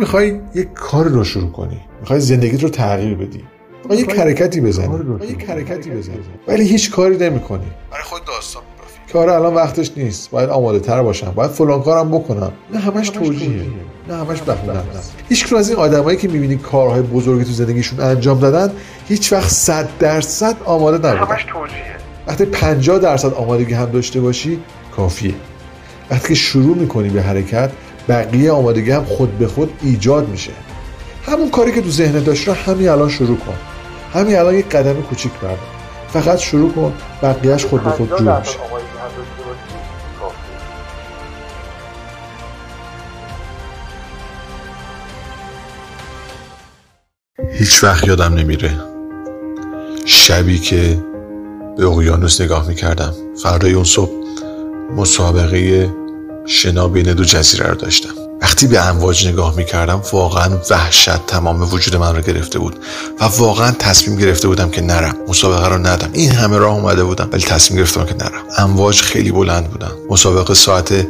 می‌خوای یک کار رو شروع کنی. می‌خوای زندگیت رو تغییر بدی. می‌خوای یک حرکتی بزنی. یک حرکتی بزنی. ولی هیچ کاری نمی‌کنی. برای خود داستان که آره الان وقتش نیست. باید آماده تر باشم. باید فلان کارم بکنم. نه همش توجیهه. نه همش بهونه است هیچ از این آدمایی که می‌بینی کارهای بزرگی تو زندگیشون انجام دادن هیچ وقت 100 درصد آماده نبودن. همش توجیهه وقتی 50 درصد آمادگی هم داشته باشی کافیه. وقتی که شروع می‌کنی به حرکت بقیه آمادگی هم خود به خود ایجاد میشه. همون کاری که تو ذهنت داشت رو همین الان شروع کن. همین الان یک قدم کوچیک بردار. فقط شروع کن بقیهش خود به خود جور میشه. هیچ وقت یادم نمیره. شبی که به اقیانوس نگاه می‌کردم. فردای اون صبح مسابقه شنا بین دو جزیره رو داشتم. وقتی به امواج نگاه می‌کردم واقعا وحشت تمام وجود من رو گرفته بود و واقعا تصمیم گرفته بودم که نرم. مسابقه رو ندم. این همه راه اومده بودم ولی تصمیم گرفتم که نرم. امواج خیلی بلند بودن. مسابقه ساعت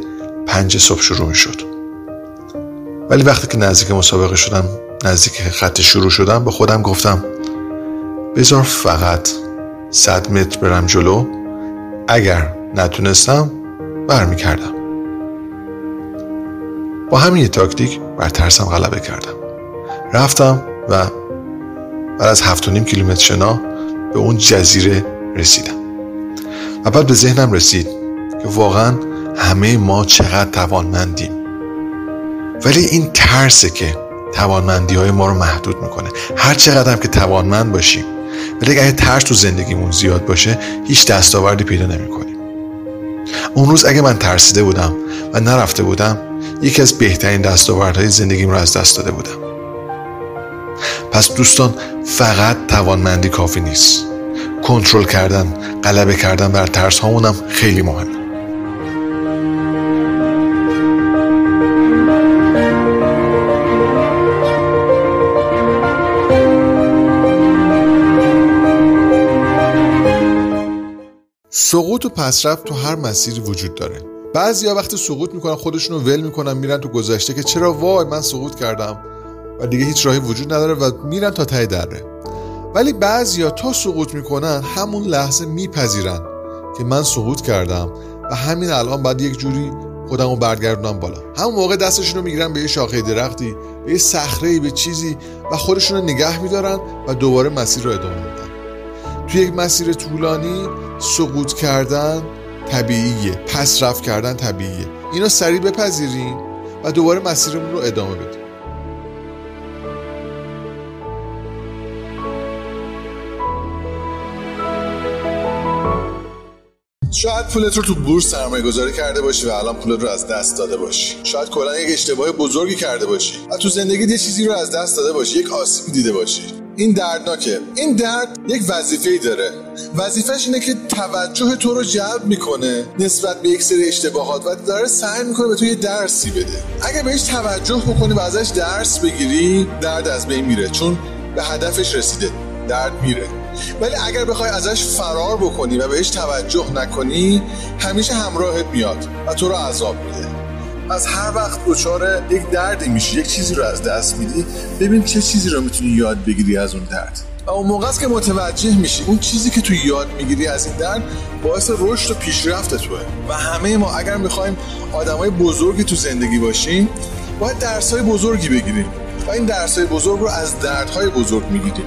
پنج صبح شروع می‌شد. ولی وقتی که نزدیک مسابقه شدم نزدیک خط شروع شدم به خودم گفتم بذار فقط صد متر برم جلو. اگر نتونستم برمیکردم با همین تاکتیک بر ترسم غلبه کردم. رفتم و بعد از هفت و نیم کیلومتر شنا به اون جزیره رسیدم. و بعد به ذهنم رسید که واقعا همه ما چقدر توانمندیم. ولی این ترسه که توانمندی های ما رو محدود می‌کنه. هر چقدر که توانمند باشیم. ولی اگه ترس تو زندگیمون زیاد باشه هیچ دستاوردی پیدا نمی‌کنیم. اون روز اگه من ترسیده بودم و نرفته بودم یکی از بهترین دستاوردهای زندگیم رو از دست داده بودم. پس دوستان فقط توانمندی کافی نیست. کنترل کردن غلبه کردن بر ترس هامونم خیلی مهمه. سقوط و پسرفت تو هر مسیری وجود داره. بعضیا وقتی سقوط می‌کنن خودشونو ول می‌کنن میرن تو گذشته که چرا وای من سقوط کردم؟ و دیگه هیچ راهی وجود نداره و میرن تا ته دره. ولی بعضیا تا سقوط می‌کنن همون لحظه میپذیرن که من سقوط کردم و همین الان بعد یک جوری خودمو برگردونم بالا. همون موقع دستشون رو می‌گیرن به یه شاخه درختی به یه صخره به چیزی و خودشون رو نگه میدارن و دوباره مسیر رو ادامه میدن. توی یک مسیر طولانی سقوط کردن طبیعیه. پس رفت کردن طبیعیه. اینا سریع بپذیریم و دوباره مسیرمون رو ادامه بدیم. شاید پولت رو تو بورس سرمایه گذاری کرده باشی و الان پولت رو از دست داده باشی. شاید کلا یک اشتباه بزرگی کرده باشی و تو زندگی یه چیزی رو از دست داده باشی یک آسیبی دیده باشی. این دردناکه. این درد یک وظیفه داره. وظیفش اینه که توجه تو رو جلب می‌کنه نسبت به یک سری اشتباهات و داره سعی می‌کنه به تو یه درسی بده. اگه بهش توجه بکنی و ازش درس بگیری درد از بین میره. چون به هدفش رسیده. درد میره. ولی اگر بخوای ازش فرار بکنی و بهش توجه نکنی همیشه همراهت میاد و تو رو عذاب میده. از هر وقت دچار یک دردی میشی یک چیزی رو از دست میدی ببین چه چیزی رو می‌تونی یاد بگیری از اون درد. و اون موقع است که متوجه میشی اون چیزی که تو یاد می‌گیری از این درد باعث رشد و پیشرفت توه. و همه ما اگر می‌خوایم آدمای بزرگی تو زندگی باشیم باید درسای بزرگی بگیریم. و این درسای بزرگ رو از دردهای بزرگ می‌گیریم.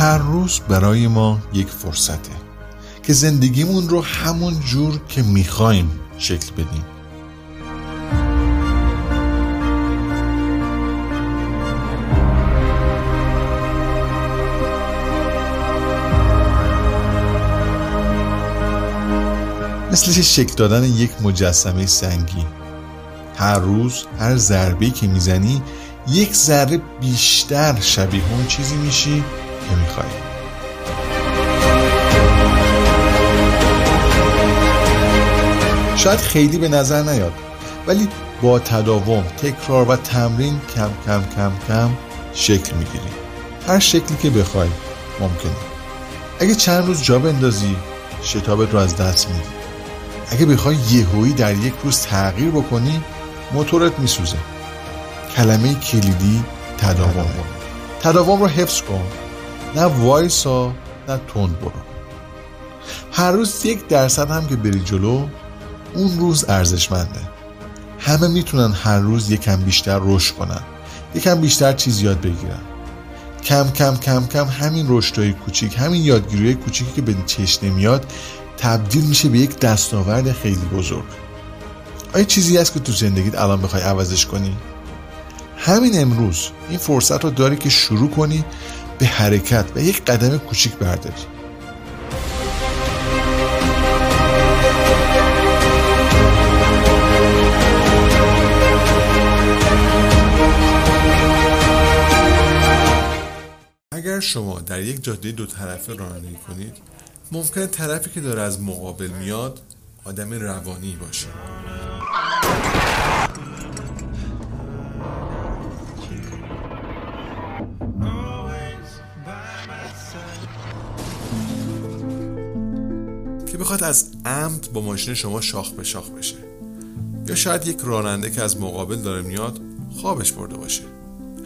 هر روز برای ما یک فرصته که زندگیمون رو همون جور که می‌خوایم شکل بدیم. مثل شکل دادن یک مجسمه سنگی هر روز هر ضربه که می‌زنی یک ذره بیشتر شبیه اون چیزی میشی که می‌خوای. شاید خیلی به نظر نیاد ولی با تداوم تکرار و تمرین کم کم کم کم شکل می‌گیری. هر شکلی که بخوای ممکنه. اگه چند روز جا بندازی شتابت رو از دست میدی. اگه بخوای یهویی در یک روز تغییر بکنی موتورت میسوزه. کلمه کلیدی تداوم. تداوم. رو حفظ کن. نه وایسا نه تند برو. هر روز یک درصد هم که بری جلو اون روز ارزشمنده. همه می‌تونن هر روز یکم بیشتر رشد کنن. یکم بیشتر چیز یاد بگیرن. کم کم کم کم همین رشدهای کوچیک همین یادگیری کوچیکی که به چشم نمیاد تبدیل میشه به یک دستاورد خیلی بزرگ. آیا چیزی هست که تو زندگیت الان بخوای عوضش کنی؟ همین امروز این فرصت رو داری که شروع کنی به حرکت و یک قدم کوچیک برداری. اگر شما در یک جاده دو طرفه رانندگی کنید ممکنه طرفی که داره از مقابل میاد آدم روانی باشه. که بخواد از عمد با ماشین شما شاخ به شاخ بشه. یا شاید یک راننده که از مقابل داره میاد خوابش برده باشه.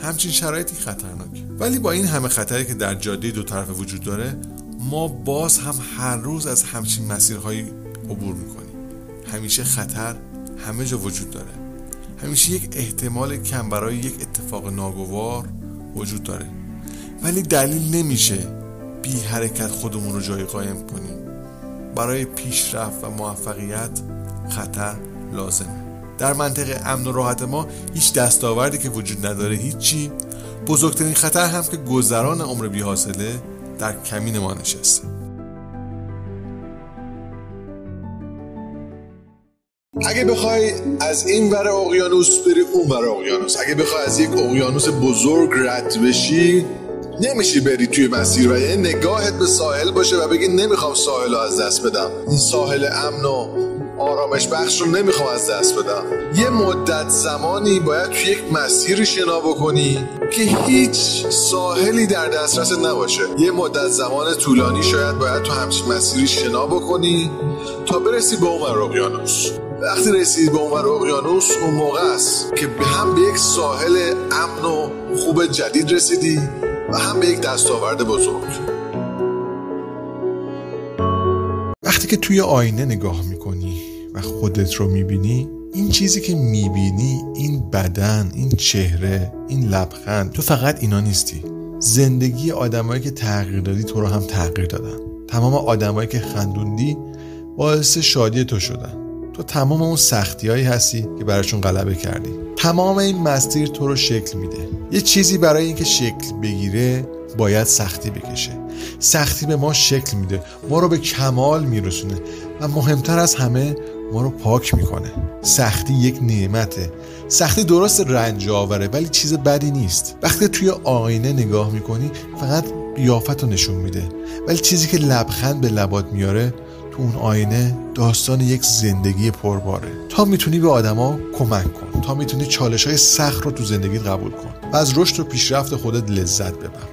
همچین شرایطی خطرناک ولی با این همه خطری که در جاده دو طرف وجود داره ما باز هم هر روز از همچین مسیرهایی عبور می‌کنیم. همیشه خطر همه جا وجود داره. همیشه یک احتمال کم برای یک اتفاق ناگوار وجود داره. ولی دلیل نمیشه بی حرکت خودمون رو جای قایم کنیم. برای پیشرفت و موفقیت خطر لازمه در منطقه امن و راحت ما هیچ دستاوردی که وجود نداره هیچی. بزرگترین خطر هم که گذران عمر بی حاصله در کمین ما نشسته. اگه بخوای از این ور اقیانوس بری اون ور اقیانوس. اگه بخوای از یک اقیانوس بزرگ رد بشی نمیشی بری توی مسیر و یه نگاهت به ساحل باشه و بگی نمی‌خوام ساحل رو از دست بدم. این ساحل امن و آرامش بخش رو نمی‌خوام از دست بدم. یه مدت زمانی باید توی یک مسیری شنا بکنی که هیچ ساحلی در دسترس نباشه. یه مدت زمان طولانی شاید باید تو همچین مسیری شنا بکنی تا برسی به اون اقیانوس. وقتی رسید به اون اقیانوس اون موقع است که به هم به یک ساحل امن و خوب جدید رسیدی و هم به یک دستاورد بزرگ. وقتی که توی آینه نگاه می‌کنی و خودت رو می‌بینی این چیزی که می‌بینی این بدن این چهره این لبخند تو فقط اینا نیستی. زندگی آدمایی که تغییر دادی تو رو هم تغییر دادن. تمام آدمایی که خندوندی باعث شادی تو شدن. تو تمام اون سختی هایی هستی که براشون غلبه کردی. تمام این مسیر تو رو شکل میده. یه چیزی برای اینکه شکل بگیره باید سختی بکشه. سختی به ما شکل میده. ما رو به کمال میرسونه و مهمتر از همه ما رو پاک می‌کنه. سختی یک نعمته. سختی درست رنج آوره ولی چیز بدی نیست. وقتی توی آینه نگاه می‌کنی فقط قیافت رو نشون میده. ولی چیزی که لبخند به لبات میاره تو اون آینه داستان یک زندگی پرباره. تا می‌تونی به آدما کمک کن. تا می‌تونی چالش های سخت رو تو زندگیت قبول کن. و از رشد و پیشرفت خودت لذت ببر.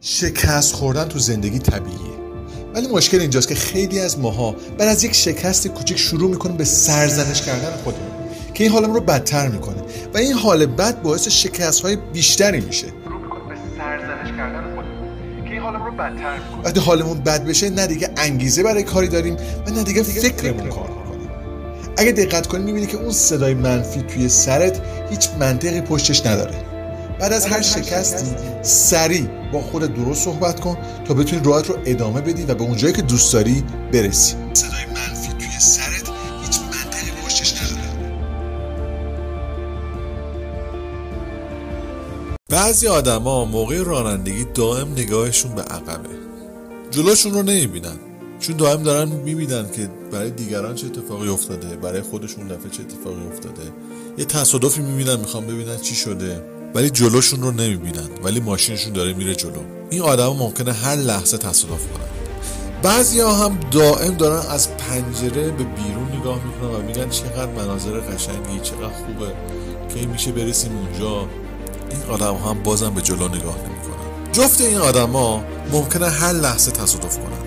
شکست خوردن تو زندگی طبیعیه. ولی مشکل اینجاست که خیلی از ماها بعد از یک شکست کوچیک شروع می‌کنیم به سرزنش کردن خودمون. که این حالمون رو بدتر می‌کنه. و این حال بد باعث شکست های بیشتری میشه. وقتی حالمون بد بشه نه دیگه انگیزه برای کاری داریم و نه دیگه فکرمون کار می‌کنیم. اگه دقت کنی می‌بینی که اون صدای منفی توی سرت هیچ منطقی پشتش نداره. بعد از هر شکستی سریع با خود درست صحبت کن تا بتونی راحت رو ادامه بدی و به اونجایی که دوست داری برسی. بعضی آدما موقع رانندگی دائم نگاهشون به عقبه. جلوشون رو نمی‌بینن. چون دائم دارن می‌بینن که برای دیگران چه اتفاقی افتاده برای خودشون دفعه چه اتفاقی افتاده. یه تصادفی می‌بینن می‌خوام ببینن چی شده. ولی جلوشون رو نمی‌بینن. ولی ماشینشون داره میره جلو. این آدم ممکنه هر لحظه تصادف کنن. بعضی ها هم دائم دارن از پنجره به بیرون نگاه می‌کنن و میگن چقدر مناظر قشنگی چقدر خوبه که میشه برسیم اونجا. این آدم هم بازم به جلو نگاه نمی‌کنن. جفت این آدما ممکنه هر لحظه تصادف کنن.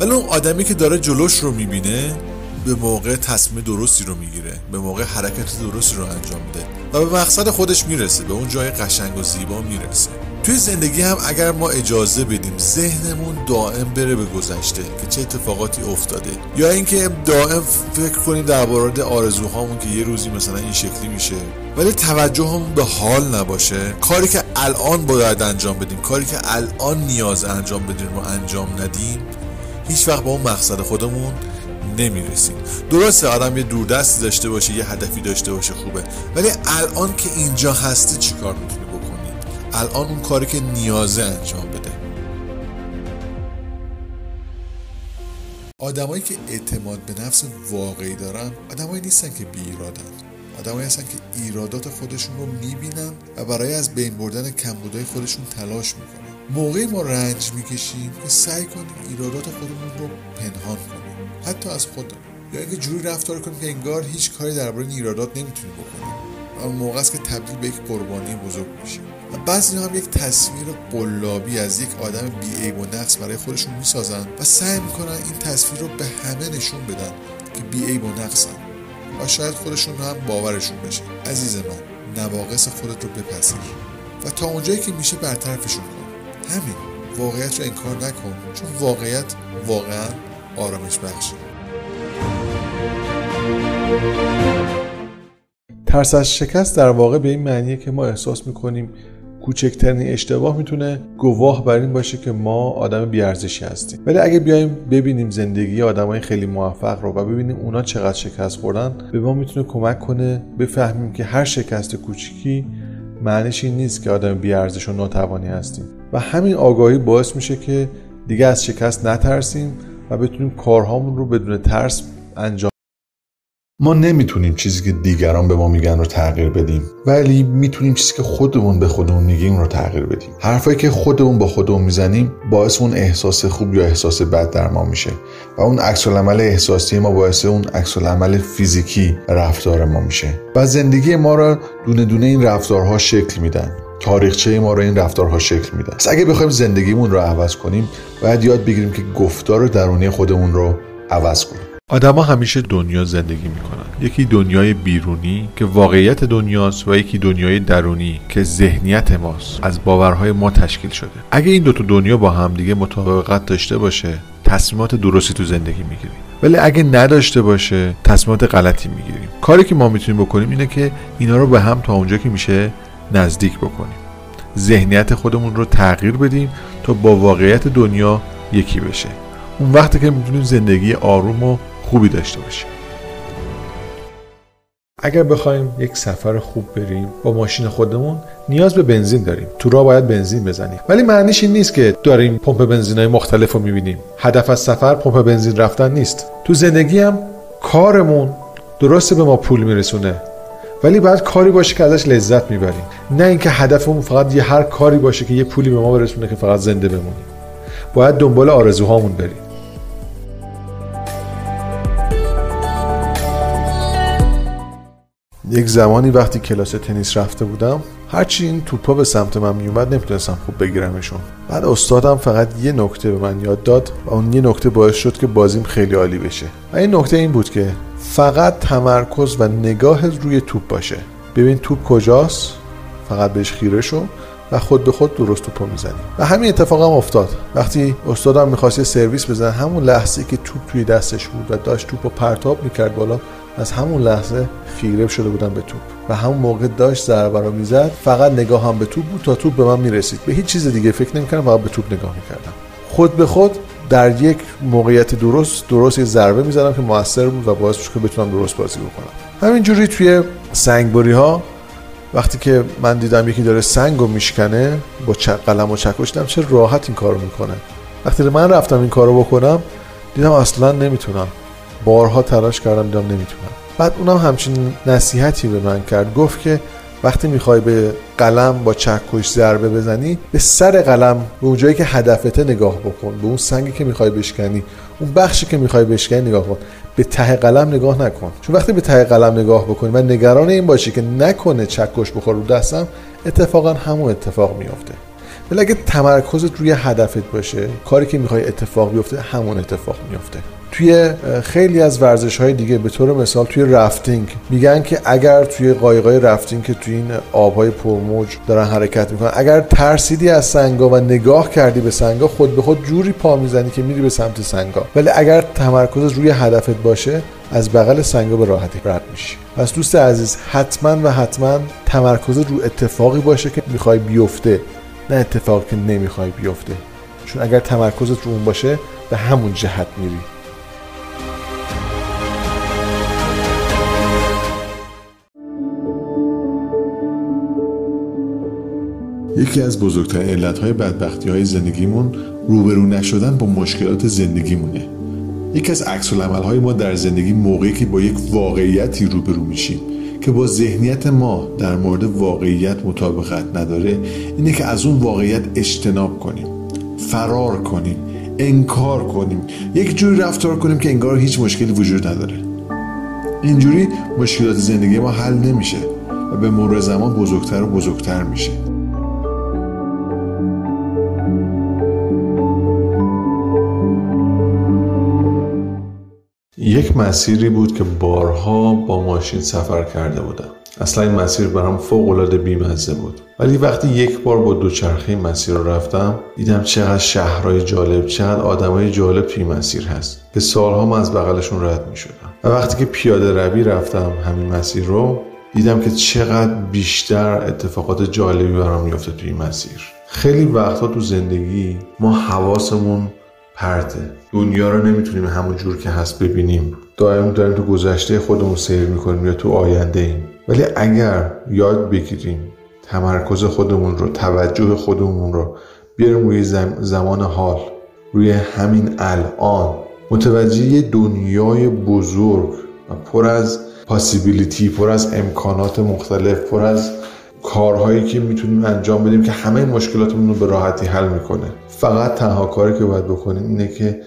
ولی اون آدمی که داره جلوش رو می‌بینه به موقع تصمیم درستی رو می‌گیره به موقع حرکت درستی رو انجام میده و به مقصد خودش می‌رسه به اون جای قشنگ و زیبا می‌رسه. توی زندگی هم اگر ما اجازه بدیم ذهنمون دائم بره به گذشته که چه اتفاقاتی افتاده یا اینکه دائم فکر کنیم در مورد آرزوهامون که یه روزی مثلا این شکلی میشه ولی توجهمون به حال نباشه. کاری که الان باید انجام بدیم کاری که الان نیاز انجام بدیم رو انجام ندیم هیچ وقت به اون مقصد خودمون نمی‌رسیم. درسته آدم یه دوردستی داشته باشه یه هدفی داشته باشه خوبه. ولی الان که اینجا هستی چیکار می‌تونی الان اون کاری که نیازه انجام بده. آدمایی که اعتماد به نفس واقعی دارن آدمایی نیستن که بی ایرادن آدمایی هستن که ایرادات خودشون رو می‌بینن و برای از بین بردن کمبودهای خودشون تلاش می‌کنن. موقعی ما رنج می‌کشیم که سعی کنیم ایرادات خودمون رو پنهان کنیم. حتی از خودمون یا اینکه جوری رفتار کنیم که انگار هیچ کاری درباره ایرادات نمی‌تونیم بکنیم. اون موقع است که تبدیل به یک قربانی بزرگ میشیم. و بعضی هم یک تصویر قلابی از یک آدم بیعیب و نقص برای خودشون می‌سازن و سعی می‌کنن این تصویر رو به همه نشون بدن که بیعیب و نقصن. و شاید خودشون هم باورشون بشه. عزیز من نواقص خودت رو بپذیر. و تا اونجایی که میشه برطرفشون کن. همین واقعیت رو انکار نکن. چون واقعیت واقعا آرامش بخشه. ترس از شکست در واقع به این معنیه که ما احساس می‌کنیم کوچکترین اشتباه می‌تونه گواه بر این باشه که ما آدم بیارزشی هستیم. ولی اگه بیایم ببینیم زندگی آدمای خیلی موفق رو و ببینیم اونا چقدر شکست خوردن به ما می‌تونه کمک کنه بفهمیم که هر شکست کوچیکی معنیش این نیست که آدم بیارزش و ناتوانی هستیم. و همین آگاهی باعث میشه که دیگه از شکست نترسیم و بتونیم کارهامون رو بدون ترس انجام ما نمی‌تونیم چیزی که دیگران به ما میگن رو تغییر بدیم ولی می‌تونیم چیزی که خودمون به خودمون میگیم رو تغییر بدیم. حرفایی که خودمون با خودمون می‌زنیم باعث اون احساس خوب یا احساس بد در ما میشه و اون عکس عمل احساسی ما باعث اون عکس عمل فیزیکی رفتار ما میشه. و زندگی ما رو دونه دونه این رفتارها شکل میدن. تاریخچه ما رو این رفتارها شکل میدن. پس اگه بخوایم زندگیمون رو عوض کنیم باید یاد بگیریم که گفتار درونی خودمون رو عوض کنیم. آدما همیشه دنیا زندگی می‌کنن. یکی دنیای بیرونی که واقعیت دنیاست و یکی دنیای درونی که ذهنیت ماست. از باورهای ما تشکیل شده. اگه این دوتا دنیا با هم دیگه مطابقت داشته باشه تصمیمات درستی تو زندگی می‌گیریم. ولی اگه نداشته باشه تصمیمات غلطی می‌گیریم. کاری که ما می‌تونیم بکنیم اینه که اینا رو به هم تا اونجا که میشه نزدیک بکنیم. ذهنیت خودمون رو تغییر بدیم تا با واقعیت دنیا یکی بشه. اون وقتی که می‌تونیم زندگی آروم و خوبی داشته باشیم اگر بخوایم یک سفر خوب بریم با ماشین خودمون نیاز به بنزین داریم. تو راه باید بنزین بزنیم. ولی معنیش این نیست که داریم پمپ بنزینای مختلف رو می‌بینیم. هدف از سفر پمپ بنزین رفتن نیست. تو زندگی هم کارمون درسته به ما پول میرسونه ولی باید کاری باشه که ازش لذت می‌بریم. نه اینکه هدفمون فقط یه هر کاری باشه که یه پولی به ما برسونه که فقط زنده بمونیم. باید دنبال آرزوهامون بریم. یک زمانی وقتی کلاس تنیس رفته بودم هرچی این توپا به سمت من میومد نمی‌تونستم خوب بگیرمشون. بعد استادم فقط یه نکته به من یاد داد و اون یه نکته باعث شد که بازیم خیلی عالی بشه. و این نکته این بود که فقط تمرکز و نگاه روی توپ باشه. ببین توپ کجاست فقط بهش خیره شو و خود به خود درست توپو می‌زنی. و همین اتفاق هم افتاد. وقتی استادم می‌خواست سرویس بزنه همون لحظه که توپ توی دستش بود و داشت توپو پرتاب می‌کرد بالا از همون لحظه خیره شده بودم به توپ و همون موقع داشت ضربه رو می‌زد فقط نگاه هم به توپ بود تا توپ به من می‌رسید. به هیچ چیز دیگه فکر نمی‌کردم فقط به توپ نگاه می‌کردم. خود به خود در یک موقعیت درست درست یه ضربه می‌زدم که موثر بود و باعث شد که بتونم درست بازی بکنم. همینجوری توی سنگبری ها وقتی که من دیدم یکی داره سنگ رو میشکنه با قلم و چکش چه راحت این کارو می‌کنه. وقتی من رفتم این کارو بکنم دیدم اصلا نمی‌تونم بارها تلاش کردم دیدم نمی‌تونم. بعد اونم همچین نصیحتی به من کرد. گفت که وقتی می‌خوای به قلم با چکش ضربه بزنی به سر قلم به اون جایی که هدفته نگاه بکن. به اون سنگی که می‌خوای بشکنی اون بخشی که می‌خوای بشکنی نگاه کن به ته قلم نگاه نکن. چون وقتی به ته قلم نگاه بکنی و نگران این باشی که نکنه چکش بخور رو دستم اتفاقا همون اتفاق میافته. ولی اگه تمرکزت روی هدفت باشه کاری که می‌خوای اتفاق بیفته همون اتفاق میافته. توی خیلی از ورزش های دیگه به طور مثال توی رفتینگ میگن که اگر توی قایقای رفتینگ که توی این آبهای پرموج دارن حرکت می‌کنن اگر ترسیدی از سنگا و نگاه کردی به سنگا خود به خود جوری پا می‌زنی که میری به سمت سنگا. ولی اگر تمرکز روی هدفت باشه از بغل سنگا به راحتی رد میشی. پس دوست عزیز حتما و حتما تمرکز رو اتفاقی باشه که می‌خوای بیفته نه اتفاقی که نمی‌خوای بیفته. چون اگر تمرکزت رو اون باشه به همون جهت میری. یکی از بزرگترین علتهای بدبختی های زندگیمون روبرو نشدن با مشکلات زندگیمونه. یکی از عکس های ما در زندگی موقعی که با یک واقعیتی روبرو میشیم که با ذهنیت ما در مورد واقعیت مطابقت نداره اینه که از اون واقعیت اجتناب کنیم فرار کنیم انکار کنیم یک جوری رفتار کنیم که انگار هیچ مشکلی وجود نداره. اینجوری مشکلات زندگی ما حل نمیشه و به مرور زمان بزرگتر و بزرگتر میشه. یک مسیری بود که بارها با ماشین سفر کرده بودم. اصلا این مسیر برام فوق العاده بیمزه بود. ولی وقتی یک بار با دوچرخه مسیر رو رفتم دیدم چقدر شهرهای جالب چقدر آدمای جالب توی مسیر هست به سالها من از بغلشون رد می شدم و وقتی که پیاده روی رفتم همین مسیر رو دیدم که چقدر بیشتر اتفاقات جالبی برام میفته توی این مسیر. خیلی وقتها تو زندگی ما حواسمون پرته دنیا رو نمی‌تونیم همون جور که هست ببینیم. دائم داریم تو گذشته خودمون سیر می‌کنیم یا تو آینده ایم. ولی اگر یاد بگیریم تمرکز خودمون رو توجه خودمون رو بیاریم روی زمان حال روی همین الان. متوجه دنیای بزرگ و پر از پاسیبیلیتی پر از امکانات مختلف پر از کارهایی که می‌تونیم انجام بدیم که همه مشکلاتمون رو به راحتی حل می‌کنه. فقط تنها کاری که باید بکنیم اینه که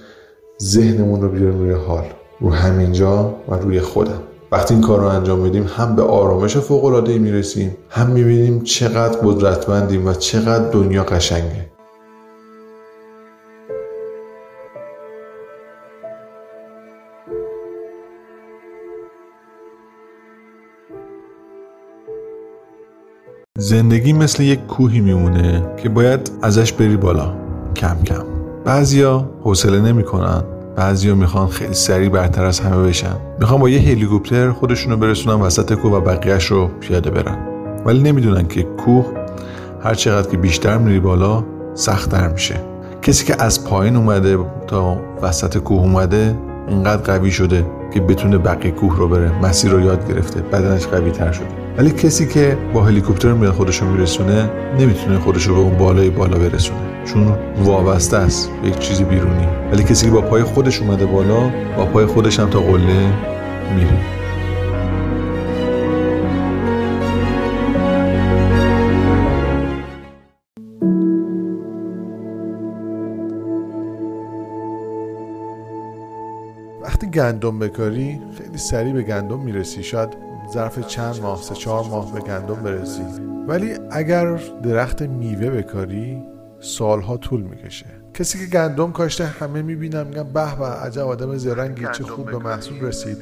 ذهنمون رو بیاریم روی حال رو همینجا و روی خودم. وقتی این کار رو انجام بدیم هم به آرامش فوق العاده می‌رسیم هم می‌بینیم چقدر قدرتمندیم و چقدر دنیا قشنگه. زندگی مثل یک کوهی میمونه که باید ازش بری بالا کم کم. بعضیا حوصله نمی‌کنن بعضیا می‌خوان خیلی سریع برتر از همه بشن. می‌خوان با یه هلیکوپتر خودشونو برسونن وسط کوه و بقیهش رو پیاده برن. ولی نمی‌دونن که کوه هر چقدر که بیشتر میری بالا سختتر میشه. کسی که از پایین اومده تا وسط کوه اومده اینقدر قوی شده که بتونه بقیه کوه رو بره. مسیر رو یاد گرفته. بدنش قوی تر شده. ولی کسی که با هلیکوپتر میاد خودش رو میرسونه نمی‌تونه خودش رو به اون بالای بالا برسونه. چون وابسته است به یک چیز بیرونی. ولی کسی که با پای خودش اومده بالا با پای خودش هم تا قله میره. گندم بکاری خیلی سریع به گندم می‌رسی. شاید ظرف چند ماه سه چهار ماه به گندم برسی. ولی اگر درخت میوه بکاری سالها طول می‌کشه. کسی که گندم کاشته همه می‌بینن میگن به به عجب آدم زرنگی چه خوب به محصول رسید.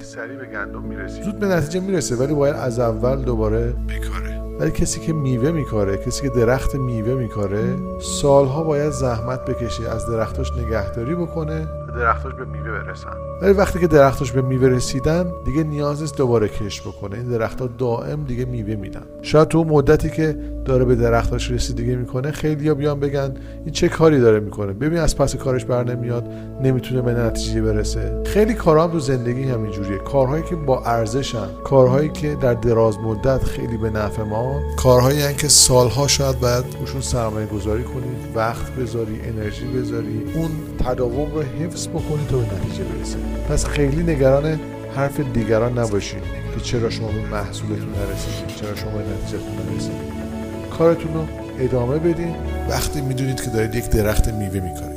زود به نتیجه می‌رسه ولی باید از اول دوباره بکاره ولی کسی که میوه میکاره کسی که درخت میوه میکاره سالها باید زحمت بکشه از درختاش نگهداری بکنه. درختاش به میوه برسن. ولی وقتی که درختاش به میوه رسیدن دیگه نیاز نیست دوباره کش بکنه. این درختها دائم دیگه میوه میدن. شاید تو مدتی که داره به درختاش رسیدگی می‌کنه خیلی ها بیان بگن این چه کاری داره می‌کنه؟ ببین از پس کارش بر نمیاد نمی‌تونه به نتیجه برسه. خیلی کارها هم تو زندگی همینجوریه. کارهایی که با ارزشن کارهایی که در دراز مدت خیلی به نفع ما کارهایی که سالها شاید باید روشون سرمایه گذاری کنید وقت بذاری انرژی بذاری اون تداوم رو حفظ بکنید تا به نتیجه برسه پس خیلی نگران حرف دیگران نباشید که چرا شما به محصولتون نرسیدید چرا شما به نتیجهتون نرسیدید کارتون رو ادامه بدین. وقتی می‌دونید که دارید یک درخت میوه می‌کنید